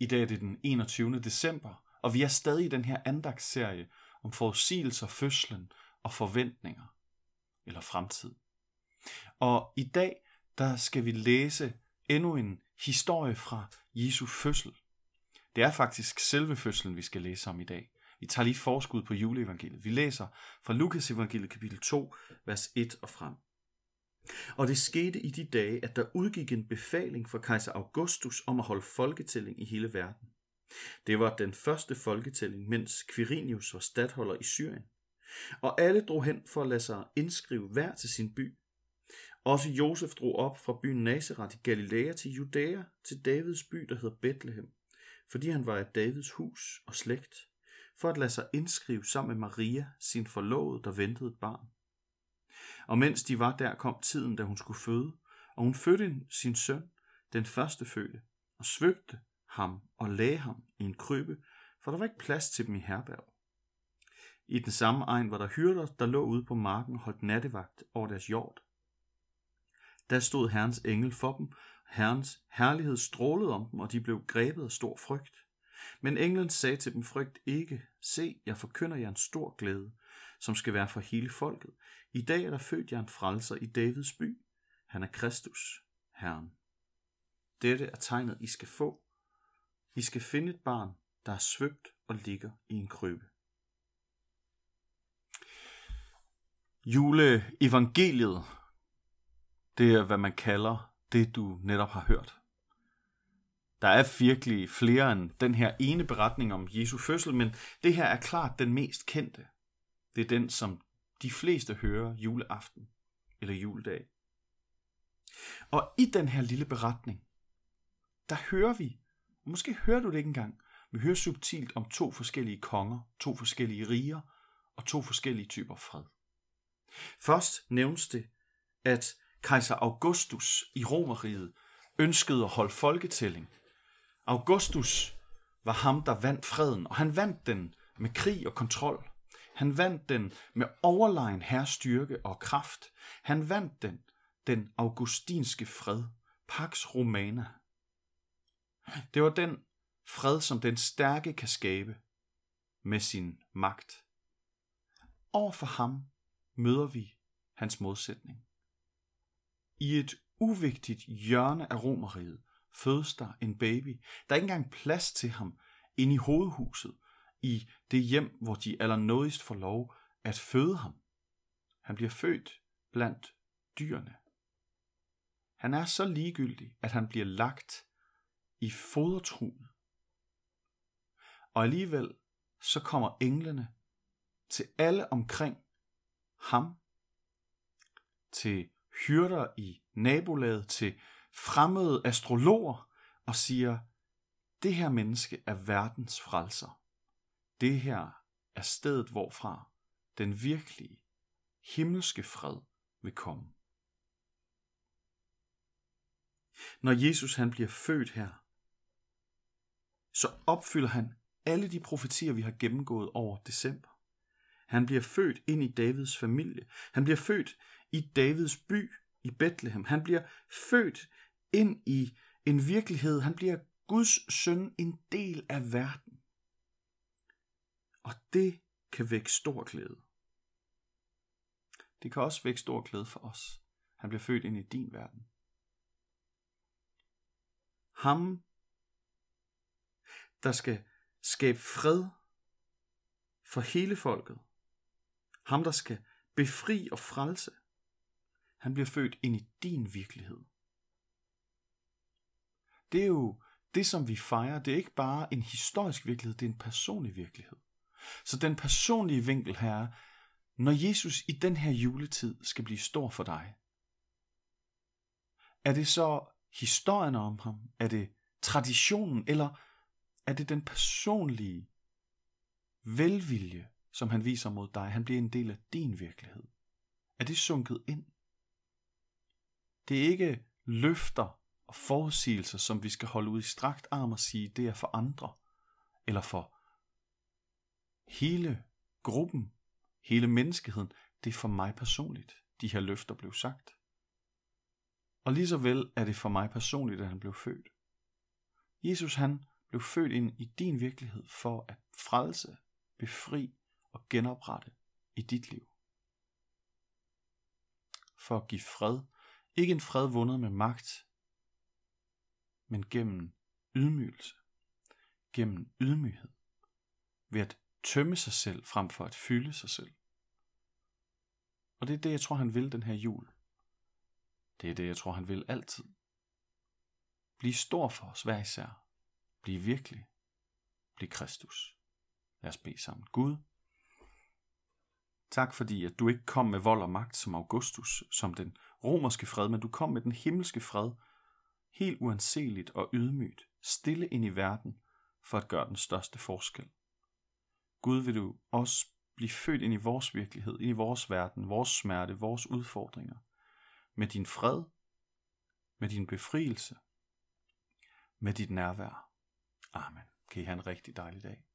I dag er det den 21. december, og vi er stadig i den her andagsserie om forudsigelser, fødslen og forventninger, eller fremtid. Og i dag, der skal vi læse endnu en historie fra Jesu fødsel. Det er faktisk selve fødslen, vi skal læse om i dag. Vi tager lige forskud på juleevangeliet. Vi læser fra Lukas evangeliet kapitel 2, vers 1 og frem. Og det skete i de dage, at der udgik en befaling fra kejser Augustus om at holde folketælling i hele verden. Det var den første folketælling, mens Quirinius var stadholder i Syrien. Og alle drog hen for at lade sig indskrive hver til sin by. Også Josef drog op fra byen Nazareth i Galilea til Judæa, til Davids by, der hedder Bethlehem, fordi han var af Davids hus og slægt, for at lade sig indskrive sammen med Maria, sin forlovede, der ventede et barn. Og mens de var der, kom tiden, da hun skulle føde, og hun fødte sin søn, den første fødte, og svøbte ham og lagde ham i en krybbe, for der var ikke plads til dem i herberg. I den samme egen var der hyrder, der lå ude på marken og holdt nattevagt over deres hjort. Der stod Herrens engel for dem, Herrens herlighed strålede om dem, og de blev grebet af stor frygt. Men englen sagde til dem, frygt ikke, se, jeg forkynder jer en stor glæde, som skal være for hele folket. I dag er der født jer en frelser i Davids by. Han er Kristus, Herren. Dette er tegnet, I skal få. I skal finde et barn, der er svøbt og ligger i en krybbe. Juleevangeliet, det er, hvad man kalder det, du netop har hørt. Der er virkelig flere end den her ene beretning om Jesu fødsel, men det her er klart den mest kendte. Det er den, som de fleste hører juleaften eller juledag. Og i den her lille beretning, der hører vi, og måske hører du det ikke engang, vi hører subtilt om to forskellige konger, to forskellige riger og to forskellige typer fred. Først nævnes det, at kejser Augustus i Romeriet ønskede at holde folketælling. Augustus var ham, der vandt freden, og han vandt den med krig og kontrol. Han vandt den med overlegen herstyrke og kraft. Han vandt den, den augustinske fred, Pax Romana. Det var den fred, som den stærke kan skabe med sin magt. Over for ham møder vi hans modsætning. I et uvigtigt hjørne af romeriet fødes der en baby. Der er ikke engang plads til ham inde i hovedhuset, i det hjem, hvor de allernådigst får lov at føde ham. Han bliver født blandt dyrene. Han er så ligegyldig, at han bliver lagt i fodertruen. Og alligevel så kommer englene til alle omkring ham, til hyrder i nabolaget, til fremmede astrologer og siger, det her menneske er verdens frelser. Det her er stedet, hvorfra den virkelige himmelske fred vil komme. Når Jesus han bliver født her, så opfylder han alle de profetier, vi har gennemgået over december. Han bliver født ind i Davids familie. Han bliver født i Davids by i Bethlehem. Han bliver født ind i en virkelighed. Han bliver Guds søn en del af verden. Det kan vække stor glæde. Det kan også vække stor glæde for os. Han bliver født ind i din verden. Ham, der skal skabe fred for hele folket. Ham, der skal befri og frelse. Han bliver født ind i din virkelighed. Det er jo det, som vi fejrer. Det er ikke bare en historisk virkelighed, det er en personlig virkelighed. Så den personlige vinkel her er, når Jesus i den her juletid skal blive stor for dig, er det så historien om ham? Er det traditionen? Eller er det den personlige velvilje, som han viser mod dig? Han bliver en del af din virkelighed. Er det sunket ind? Det er ikke løfter og forudsigelser, som vi skal holde ud i strakt arm og sige, det er for andre, eller for hele gruppen, hele menneskeheden, det er for mig personligt, de her løfter blev sagt. Og lige så vel er det for mig personligt, at han blev født. Jesus han blev født ind i din virkelighed for at frelse, befri og genoprette i dit liv. For at give fred, ikke en fred vundet med magt, men gennem ydmygelse, gennem ydmyghed, ved at tømme sig selv frem for at fylde sig selv. Og det er det, jeg tror, han vil den her jul. Det er det, jeg tror, han vil altid. Bliv stor for os hver især. Bliv virkelig. Bliv Kristus. Lad os bede sammen. Gud, tak fordi, at du ikke kom med vold og magt som Augustus, som den romerske fred, men du kom med den himmelske fred, helt uanseligt og ydmygt, stille ind i verden, for at gøre den største forskel. Gud, vil du også blive født ind i vores virkelighed, ind i vores verden, vores smerte, vores udfordringer, med din fred, med din befrielse, med dit nærvær. Amen. Kan I have en rigtig dejlig dag.